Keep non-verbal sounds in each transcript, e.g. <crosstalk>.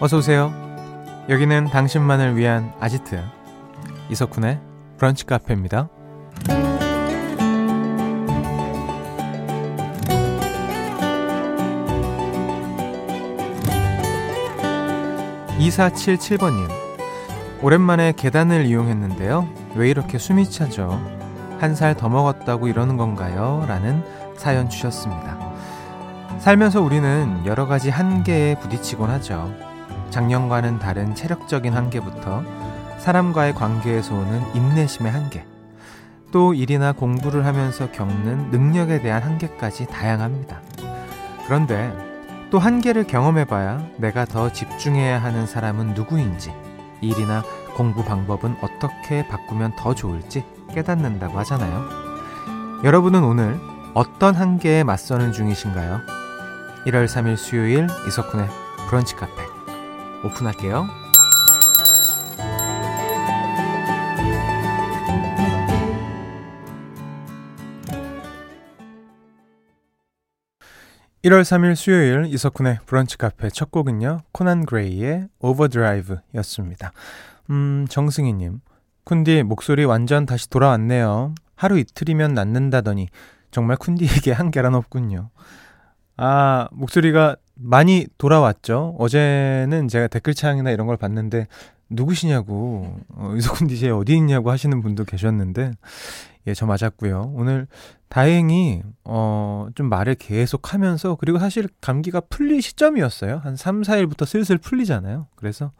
어서 오세요. 여기는 당신만을 위한 아지트 이석훈의 브런치 카페입니다. 2477번님 오랜만에 계단을 이용했는데요. 왜 이렇게 숨이 차죠? 한 살 더 먹었다고 이러는 건가요? 라는 사연 주셨습니다. 살면서 우리는 여러 가지 한계에 부딪히곤 하죠. 작년과는 다른 체력적인 한계부터 사람과의 관계에서 오는 인내심의 한계, 또 일이나 공부를 하면서 겪는 능력에 대한 한계까지 다양합니다. 그런데 또 한계를 경험해봐야 내가 더 집중해야 하는 사람은 누구인지, 일이나 공부 방법은 어떻게 바꾸면 더 좋을지 깨닫는다고 하잖아요. 여러분은 오늘 어떤 한계에 맞서는 중이신가요? 1월 3일 수요일 이석훈의 브런치 카페 오픈할게요. 1월 3일 수요일 이석훈의 브런치 카페 첫 곡은요. 코난 그레이의 Overdrive 였습니다. 음, 정승희님. 쿤디 목소리 완전 다시 돌아왔네요. 하루 이틀이면 낫는다더니 정말 쿤디에게 한계란 없군요. 아, 목소리가 많이 돌아왔죠. 어제는 제가 댓글창이나 이런 걸 봤는데 누구시냐고 어, 이석훈 DJ 어디 있냐고 하시는 분도 계셨는데 예, 저 맞았고요. 오늘 다행히 어, 좀 말을 계속 하면서 그리고 사실 감기가 풀릴 시점이었어요. 한 3, 4일부터 슬슬 풀리잖아요. 그래서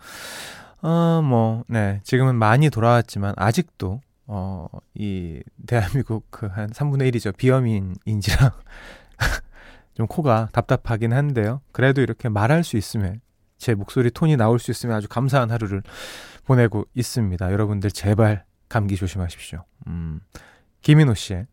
어, 뭐, 네. 지금은 많이 돌아왔지만 아직도 어, 이 대한민국 그 한 3분의 1이죠. 비염인인지라 좀 코가 답답하긴 한데요. 그래도 이렇게 말할 수 있으면 제 목소리 톤이 나올 수 있으면 아주 감사한 하루를 보내고 있습니다. 여러분들 제발 감기 조심하십시오. 음. 김인호 씨의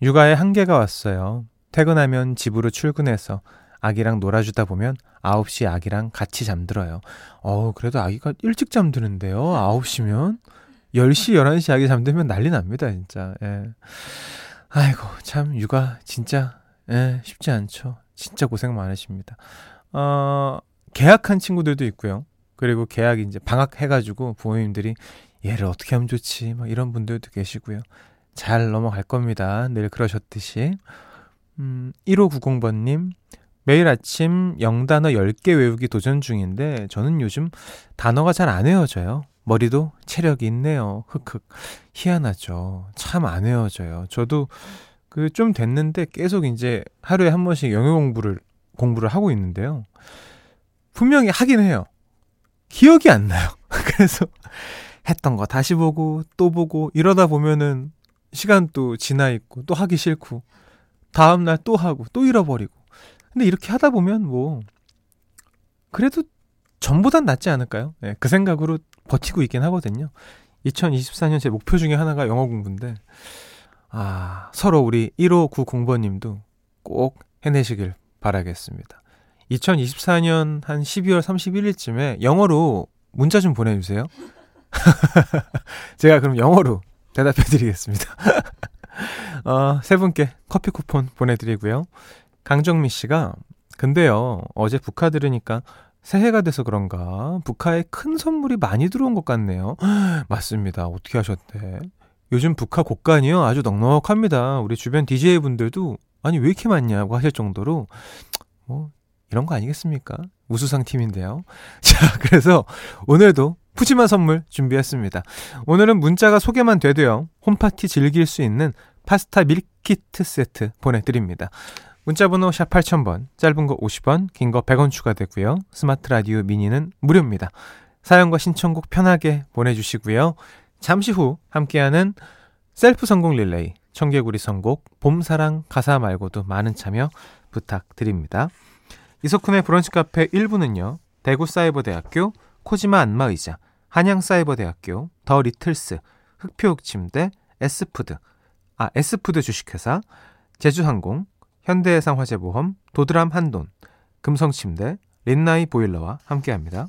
육아에 한계가 왔어요. 퇴근하면 집으로 출근해서 아기랑 놀아주다 보면 9시 아기랑 같이 잠들어요. 어, 그래도 아기가 일찍 잠드는데요. 9시면 10시, 11시 아기 잠들면 난리 납니다, 진짜. 예. 아이고, 참 육아 진짜 예, 쉽지 않죠. 진짜 고생 많으십니다. 어, 계약한 친구들도 있고요. 그리고 계약이 이제 방학해가지고 부모님들이 얘를 어떻게 하면 좋지? 막 이런 분들도 계시고요. 잘 넘어갈 겁니다. 늘 그러셨듯이. 음, 1590번님, 매일 아침 영단어 10개 외우기 도전 중인데 저는 요즘 단어가 잘 안 외워져요. 머리도 체력이 있네요. 흑흑. 희한하죠. 참 안 외워져요. 저도 그 좀 됐는데 계속 이제 하루에 한 번씩 영어 공부를 공부를 하고 있는데요. 분명히 하긴 해요. 기억이 안 나요. <laughs> 그래서 했던 거 다시 보고 또 보고 이러다 보면은 시간 또 지나 있고 또 하기 싫고 다음 날 또 하고 또 잃어버리고 근데 이렇게 하다 보면 뭐 그래도 전보단 낫지 않을까요? 네, 그 생각으로 버티고 있긴 하거든요. 2024년 제 목표 중에 하나가 영어 공부인데 아, 서로 우리 1590번님도 꼭 해내시길 바라겠습니다. 2024년 한 12월 31일쯤에 영어로 문자 좀 보내주세요. <laughs> 제가 그럼 영어로 대답해 드리겠습니다. <laughs> 어, 세 분께 커피 쿠폰 보내드리고요. 강정미 씨가 근데요 어제 북카 들으니까 새해가 돼서 그런가 북카에 큰 선물이 많이 들어온 것 같네요. <gasps> 맞습니다. 어떻게 하셨대? 요즘 북카 곡간이요 아주 넉넉합니다. 우리 주변 DJ 분들도 아니 왜 이렇게 많냐고 하실 정도로 뭐 이런 거 아니겠습니까? 우수상 팀인데요. <laughs> 자 그래서 오늘도 푸짐한 선물 준비했습니다. 오늘은 문자가 소개만 돼도요 홈파티 즐길 수 있는 파스타 밀키트 세트 보내드립니다. 문자번호 샵 8000번, 짧은 거 50원, 긴 거 100원 추가되고요. 스마트 라디오 미니는 무료입니다. 사연과 신청곡 편하게 보내주시고요. 잠시 후 함께하는 셀프 성공 릴레이, 청개구리 선곡, 봄사랑 가사 말고도 많은 참여 부탁드립니다. 이석훈의 브런치 카페 1부는요. 대구 사이버대학교, 코지마 안마의자, 한양 사이버대학교, 더 리틀스, 흑표육 침대, S푸드, 아 S푸드 주식회사, 제주항공, 현대해상화재보험, 도드람 한돈, 금성침대, 린나이 보일러와 함께합니다.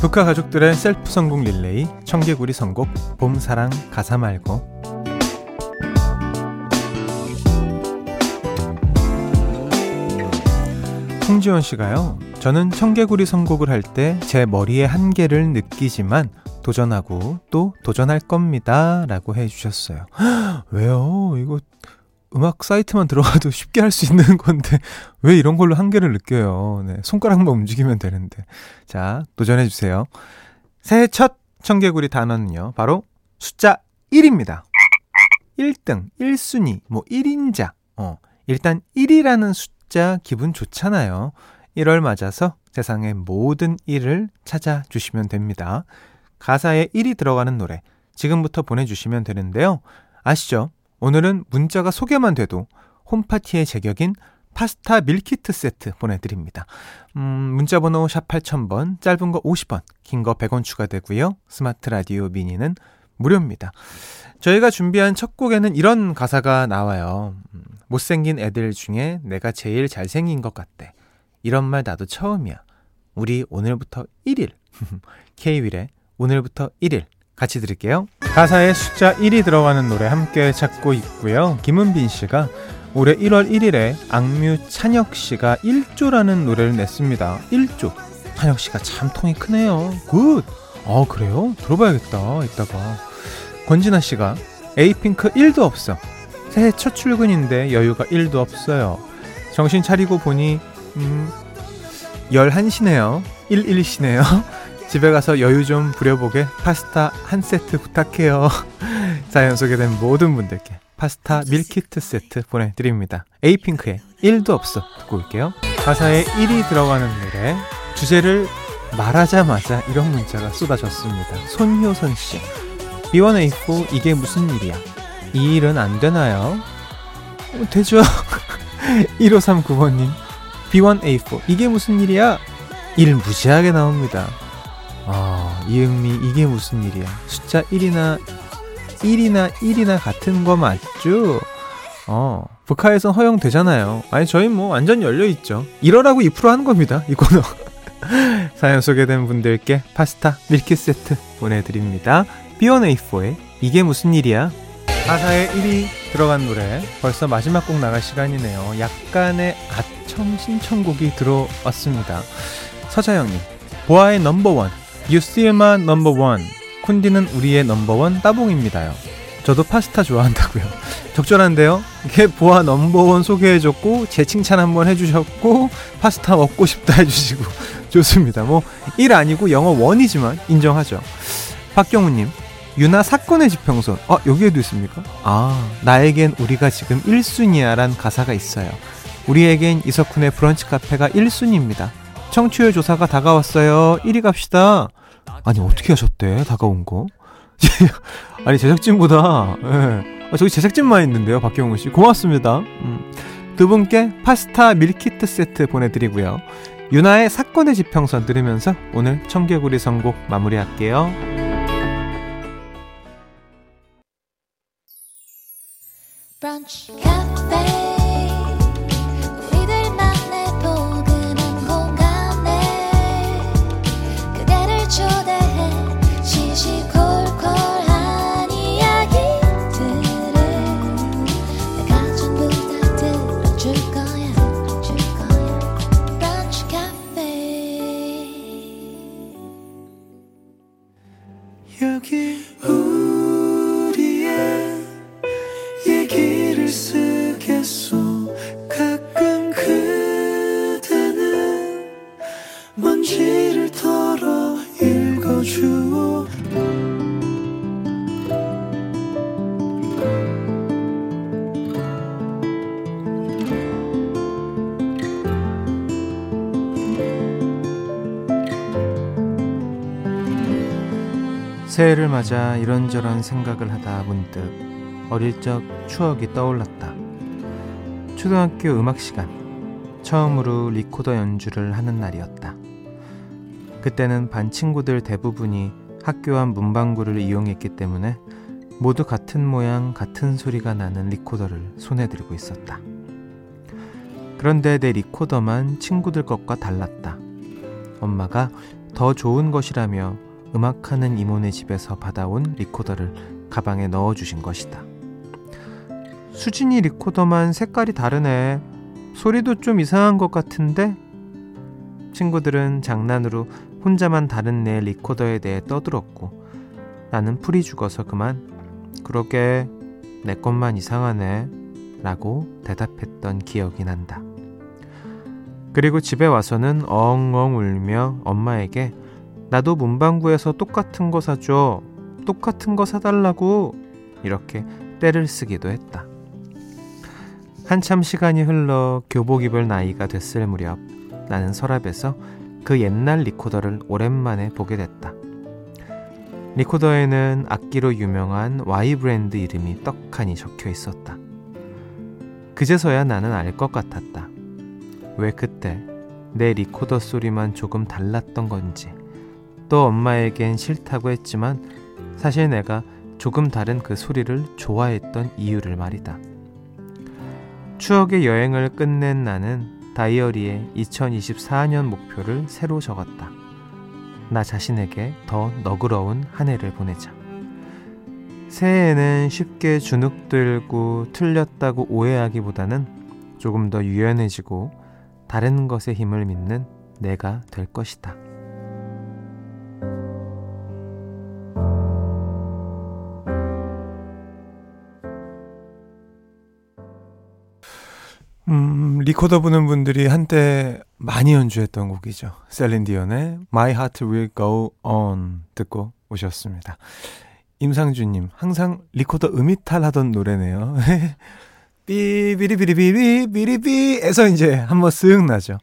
북카 가족들의 셀프 성공 릴레이 청개구리 선곡 봄 사랑 가사 말고 홍지원 씨가요. 저는 청개구리 선곡을 할 때 제 머리의 한계를 느끼지만 도전하고 또 도전할 겁니다. 라고 해주셨어요. <gasps> 왜요? 이거 음악 사이트만 들어가도 <laughs> 쉽게 할 수 있는 건데 왜 이런 걸로 한계를 느껴요. 네, 손가락만 움직이면 되는데. 자, 도전해 주세요. 새해 첫 청개구리 단어는요. 바로 숫자 1입니다. 1등, 1순위, 뭐 1인자. 어, 일단 1이라는 숫자 기분 좋잖아요. 1월 맞아서 세상의 모든 1을 찾아 주시면 됩니다. 가사에 1이 들어가는 노래 지금부터 보내 주시면 되는데요. 아시죠? 오늘은 문자가 소개만 돼도 홈파티의 제격인 파스타 밀키트 세트 보내드립니다. 음, 문자번호 샵 8000번, 짧은 거 50원, 긴 거 100원 추가되고요. 스마트 라디오 미니는 무료입니다. 저희가 준비한 첫 곡에는 이런 가사가 나와요. 음, 못생긴 애들 중에 내가 제일 잘생긴 것 같대. 이런 말 나도 처음이야. 우리 오늘부터 1일. K-윌의 <laughs> 오늘부터 1일. 같이 들을게요. 가사에 숫자 1이 들어가는 노래 함께 찾고 있고요. 김은빈 씨가 올해 1월 1일에 악뮤 찬혁 씨가 1조라는 노래를 냈습니다. 1조. 찬혁 씨가 참 통이 크네요. Good. 어, 그래요? 들어봐야겠다. 이따가. 권진아 씨가 에이핑크 1도 없어. 새해 첫 출근인데 여유가 1도 없어요. 정신 차리고 보니 음 11시네요. 11시네요. 집에 가서 여유 좀 부려보게 파스타 한 세트 부탁해요. <laughs> 사연 소개된 모든 분들께 파스타 밀키트 세트 보내드립니다. 에이핑크의 1도 없어 듣고 올게요. 가사에 1이 들어가는 노래 주제를 말하자마자 이런 문자가 쏟아졌습니다. 손효선 씨 B1A4 이게 무슨 일이야? 이 일은 안 되나요? 어, 되죠. <laughs> 1539번님 B1A4 이게 무슨 일이야? 일 무지하게 나옵니다. 아, 이응미 이게 무슨 일이야? 숫자 1이나 1이나 1이나 같은 거 맞죠? 어, 북한에선 허용되잖아요. 아니, 저희 뭐 완전 열려있죠. 이러라고 2% 하는 겁니다. 이 코너. <laughs> 사연 소개된 분들께 파스타 밀키 세트 보내드립니다. B1A4의 이게 무슨 일이야? 가사에 1이 들어간 노래 벌써 마지막 곡 나갈 시간이네요. 약간의 아청 신청곡이 들어왔습니다. 서자영님 보아의 넘버원 유스일만 넘버원 쿤디는 우리의 넘버원 따봉입니다요. 저도 파스타 좋아한다고요. <laughs> 적절한데요? 이게 보아 넘버원 소개해줬고 제 칭찬 한번 해주셨고 파스타 먹고 싶다 해주시고 <laughs> 좋습니다. 뭐1 아니고 영어 원이지만 인정하죠. 박경우님 유나 사건의 지평선 아 여기에도 있습니까? 아 나에겐 우리가 지금 1순위야 란 가사가 있어요. 우리에겐 이석훈의 브런치 카페가 1순위입니다. 청취율 조사가 다가왔어요. 1위 갑시다. 아니 어떻게 하셨대? 다가온 거? <laughs> 아니 제작진보다 예. 아, 저기 제작진만 있는데요, 박경호 씨. 고맙습니다. 음. 두 분께 파스타 밀키트 세트 보내드리고요. 유나의 사건의 지평선 들으면서 오늘 청개구리 선곡 마무리할게요. 브런치. 새해를 맞아 이런저런 생각을 하다 문득 어릴 적 추억이 떠올랐다. 초등학교 음악 시간. 처음으로 리코더 연주를 하는 날이었다. 그때는 반 친구들 대부분이 학교 앞 문방구를 이용했기 때문에 모두 같은 모양, 같은 소리가 나는 리코더를 손에 들고 있었다. 그런데 내 리코더만 친구들 것과 달랐다. 엄마가 더 좋은 것이라며 음악하는 이모네 집에서 받아온 리코더를 가방에 넣어 주신 것이다. 수진이 리코더만 색깔이 다르네. 소리도 좀 이상한 것 같은데? 친구들은 장난으로 혼자만 다른 내 리코더에 대해 떠들었고 나는 풀이 죽어서 그만 그러게 내 것만 이상하네 라고 대답했던 기억이 난다. 그리고 집에 와서는 엉엉 울며 엄마에게 나도 문방구에서 똑같은 거 사줘. 똑같은 거 사달라고. 이렇게 때를 쓰기도 했다. 한참 시간이 흘러 교복 입을 나이가 됐을 무렵 나는 서랍에서 그 옛날 리코더를 오랜만에 보게 됐다. 리코더에는 악기로 유명한 Y 브랜드 이름이 떡하니 적혀 있었다. 그제서야 나는 알 것 같았다. 왜 그때 내 리코더 소리만 조금 달랐던 건지. 또 엄마에겐 싫다고 했지만 사실 내가 조금 다른 그 소리를 좋아했던 이유를 말이다. 추억의 여행을 끝낸 나는 다이어리에 2024년 목표를 새로 적었다. 나 자신에게 더 너그러운 한 해를 보내자. 새해에는 쉽게 주눅 들고 틀렸다고 오해하기보다는 조금 더 유연해지고 다른 것의 힘을 믿는 내가 될 것이다. 리코더 부는 분들이 한때 많이 연주했던 곡이죠. 셀린디언의 My Heart Will Go On 듣고 오셨습니다. 임상주님, 항상 리코더 음이탈 하던 노래네요. <laughs> 삐비리비리비비비리비에서 이제 한번 쓱 나죠.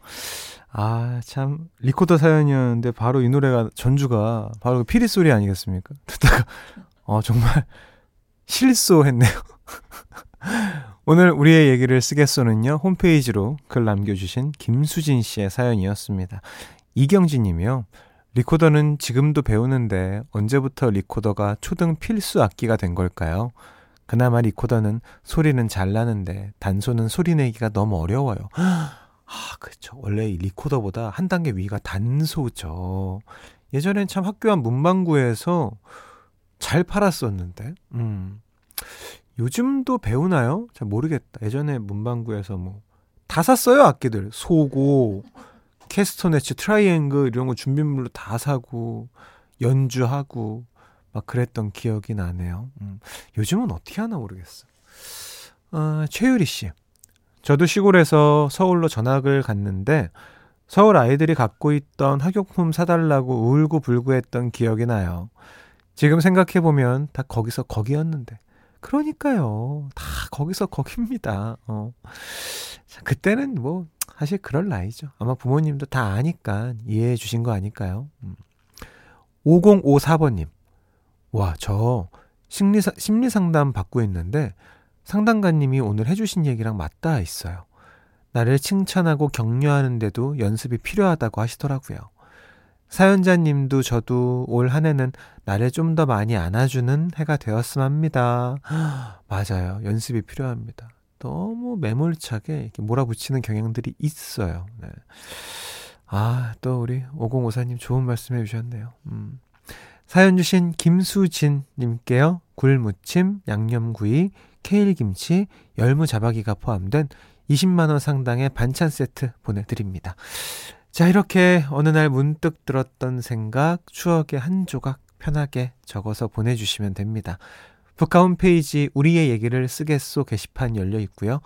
아, 참, 리코더 사연이었는데 바로 이 노래가, 전주가 바로 그 피리 소리 아니겠습니까? <laughs> 듣다가, 어, 정말 <laughs> 실소했네요. 오늘 우리의 얘기를 쓰겠소는요, 홈페이지로 글 남겨주신 김수진 씨의 사연이었습니다. 이경진 님이요. 리코더는 지금도 배우는데 언제부터 리코더가 초등 필수 악기가 된 걸까요? 그나마 리코더는 소리는 잘 나는데 단소는 소리 내기가 너무 어려워요. <gasps> 아, 그렇죠. 원래 이 리코더보다 한 단계 위가 단소죠. 예전엔 참 학교 앞 문방구에서 잘 팔았었는데, 음. 요즘도 배우나요? 잘 모르겠다. 예전에 문방구에서 뭐 다 샀어요 악기들 소고 캐스터네츠 트라이앵글 이런 거 준비물로 다 사고 연주하고 막 그랬던 기억이 나네요. 음. 요즘은 어떻게 하나 모르겠어. 어, 최유리 씨. 저도 시골에서 서울로 전학을 갔는데 서울 아이들이 갖고 있던 학용품 사달라고 울고 불고 했던 기억이 나요. 지금 생각해보면 다 거기서 거기였는데. 그러니까요. 다 거기서 거깁니다. 어. 그때는 뭐, 사실 그럴 나이죠. 아마 부모님도 다 아니까 이해해 주신 거 아닐까요? 음. 5054번님. 와, 저 심리, 심리 상담 받고 있는데 상담가님이 오늘 해주신 얘기랑 맞닿아 있어요. 나를 칭찬하고 격려하는데도 연습이 필요하다고 하시더라고요. 사연자님도 저도 올 한 해는 나를 좀 더 많이 안아주는 해가 되었으면 합니다. <gasps> 맞아요. 연습이 필요합니다. 너무 매몰차게 이렇게 몰아붙이는 경향들이 있어요. 네. 아, 또 우리 5054님 좋은 말씀 해주셨네요. 음. 사연 주신 김수진님께요. 굴무침, 양념구이, 케일김치, 열무자박이가 포함된 20만원 상당의 반찬 세트 보내드립니다. 자, 이렇게 어느 날 문득 들었던 생각, 추억의 한 조각 편하게 적어서 보내주시면 됩니다. 브카 홈페이지 우리의 얘기를 쓰겠소 게시판 열려 있고요.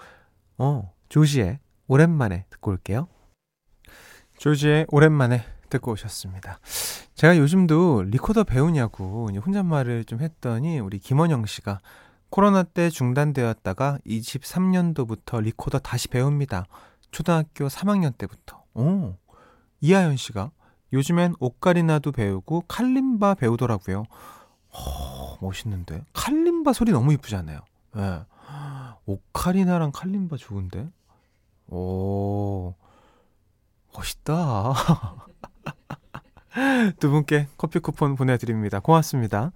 어, 조지의 오랜만에 듣고 올게요. 조지의 오랜만에 듣고 오셨습니다. 제가 요즘도 리코더 배우냐고 혼잣말을 좀 했더니 우리 김원영 씨가 코로나 때 중단되었다가 23년도부터 리코더 다시 배웁니다. 초등학교 3학년 때부터. 오, 이하연 씨가 요즘엔 오카리나도 배우고 칼림바 배우더라고요. 어, 멋있는데. 칼림바 소리 너무 이쁘잖아요. 예. 오카리나랑 칼림바 좋은데? 오, 멋있다. <laughs> 두 분께 커피 쿠폰 보내드립니다. 고맙습니다.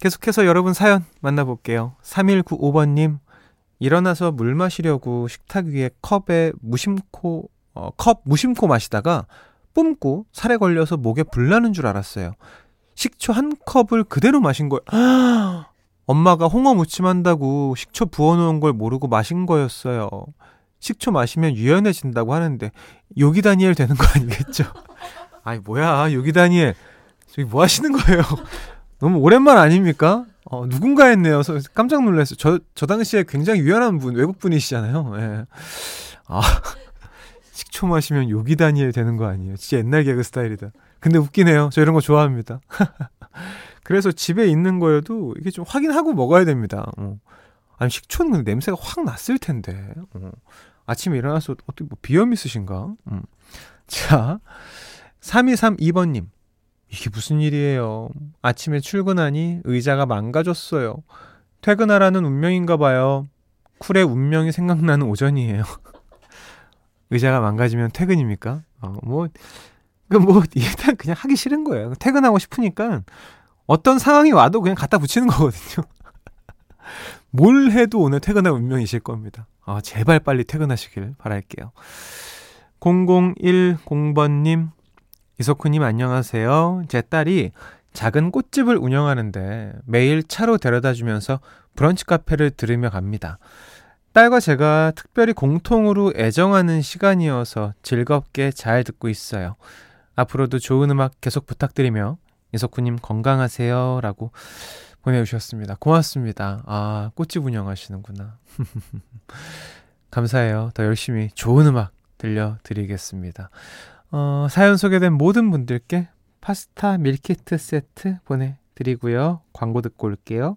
계속해서 여러분 사연 만나볼게요. 3195번님, 일어나서 물 마시려고 식탁 위에 컵에 무심코, 어, 컵 무심코 마시다가 뿜고 살에 걸려서 목에 불 나는 줄 알았어요. 식초 한 컵을 그대로 마신 거예요. <gasps> 엄마가 홍어 무침 한다고 식초 부어놓은 걸 모르고 마신 거였어요. 식초 마시면 유연해진다고 하는데 요기 다니엘 되는 거 아니겠죠? <laughs> 아니 뭐야 요기 다니엘 저기 뭐 하시는 거예요? <laughs> 너무 오랜만 아닙니까? 어, 누군가 했네요. 깜짝 놀랐어요. 저, 저 당시에 굉장히 유연한 분, 외국 분이시잖아요. 예. 아, 식초 마시면 요기 다니엘 되는 거 아니에요. 진짜 옛날 개그 스타일이다. 근데 웃기네요. 저 이런 거 좋아합니다. <laughs> 그래서 집에 있는 거여도 이게 좀 확인하고 먹어야 됩니다. 어. 아니, 식초는 근데 냄새가 확 났을 텐데. 어. 아침에 일어나서 어떻게 뭐 비염 있으신가? 음. 자, 3232번님. 이게 무슨 일이에요? 아침에 출근하니 의자가 망가졌어요. 퇴근하라는 운명인가 봐요. 쿨의 운명이 생각나는 오전이에요. <laughs> 의자가 망가지면 퇴근입니까? 어, 뭐, 그 뭐, <laughs> 일단 그냥 하기 싫은 거예요. 퇴근하고 싶으니까 어떤 상황이 와도 그냥 갖다 붙이는 거거든요. <laughs> 뭘 해도 오늘 퇴근할 운명이실 겁니다. 아, 제발 빨리 퇴근하시길 바랄게요. 0010번님, 이석훈님 안녕하세요. 제 딸이 작은 꽃집을 운영하는데 매일 차로 데려다 주면서 브런치 카페를 들으며 갑니다. 딸과 제가 특별히 공통으로 애정하는 시간이어서 즐겁게 잘 듣고 있어요. 앞으로도 좋은 음악 계속 부탁드리며 이석훈님 건강하세요. 라고 보내주셨습니다. 고맙습니다. 아, 꽃집 운영하시는구나. <laughs> 감사해요. 더 열심히 좋은 음악 들려드리겠습니다. 어, 사연 소개된 모든 분들께 파스타 밀키트 세트 보내드리고요. 광고 듣고 올게요.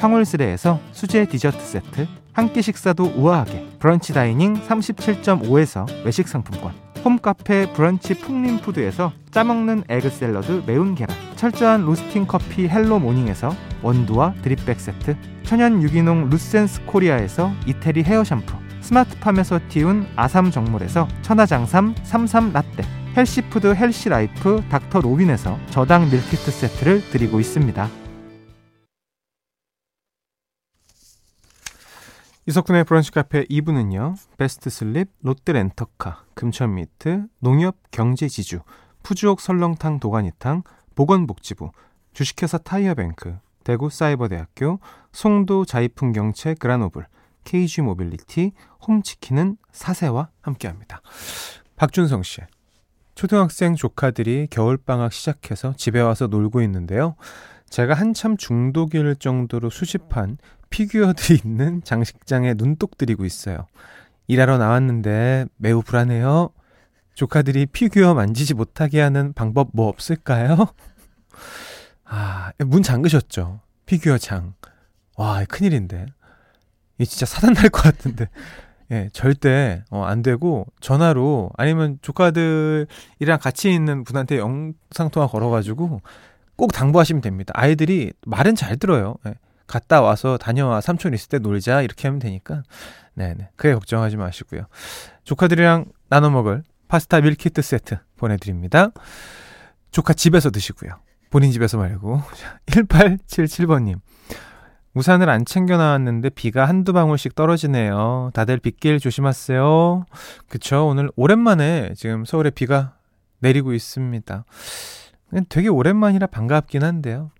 황홀스레에서 수제 디저트 세트 한 끼 식사도 우아하게 브런치 다이닝 37.5에서 외식 상품권 홈카페 브런치 풍림푸드에서 짜먹는 에그 샐러드 매운 계란 철저한 로스팅 커피 헬로 모닝에서 원두와 드립백 세트 천연 유기농 루센스 코리아에서 이태리 헤어 샴푸 스마트팜에서 띄운 아삼 정물에서 천하장삼 삼삼 라떼 헬시푸드 헬시라이프 닥터 로빈에서 저당 밀키트 세트를 드리고 있습니다. 이석훈의 브런치 카페 2부는요. 베스트 슬립, 롯데 렌터카, 금천미트, 농협 경제지주, 푸주옥 설렁탕 도가니탕, 보건복지부, 주식회사 타이어뱅크, 대구 사이버대학교, 송도 자이풍경채 그라노블, KG 모빌리티, 홈치킨은 사세와 함께합니다. 박준성 씨. 초등학생 조카들이 겨울방학 시작해서 집에 와서 놀고 있는데요. 제가 한참 중독일 정도로 수집한 피규어들이 있는 장식장에 눈독 들이고 있어요. 일하러 나왔는데 매우 불안해요. 조카들이 피규어 만지지 못하게 하는 방법 뭐 없을까요? 아, 문 잠그셨죠? 피규어 장. 와, 큰일인데. 이 진짜 사단 날 것 같은데. 예, 절대 어, 안 되고 전화로 아니면 조카들이랑 같이 있는 분한테 영상 통화 걸어가지고 꼭 당부하시면 됩니다. 아이들이 말은 잘 들어요. 예. 갔다 와서 다녀와 삼촌 있을 때 놀자 이렇게 하면 되니까 네네 크게 걱정하지 마시고요. 조카들이랑 나눠 먹을 파스타 밀키트 세트 보내드립니다. 조카 집에서 드시고요. 본인 집에서 말고 1877번님 우산을 안 챙겨 나왔는데 비가 한두 방울씩 떨어지네요. 다들 빗길 조심하세요. 그쵸 오늘 오랜만에 지금 서울에 비가 내리고 있습니다. 되게 오랜만이라 반갑긴 한데요.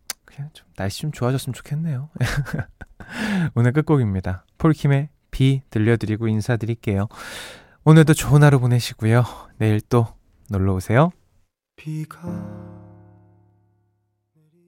그냥 좀 날씨 좀 좋아졌으면 좋겠네요. <laughs> 오늘 끝곡입니다. 폴킴의 비 들려드리고 인사드릴게요. 오늘도 좋은 하루 보내시고요. 내일 또 놀러 오세요. 비가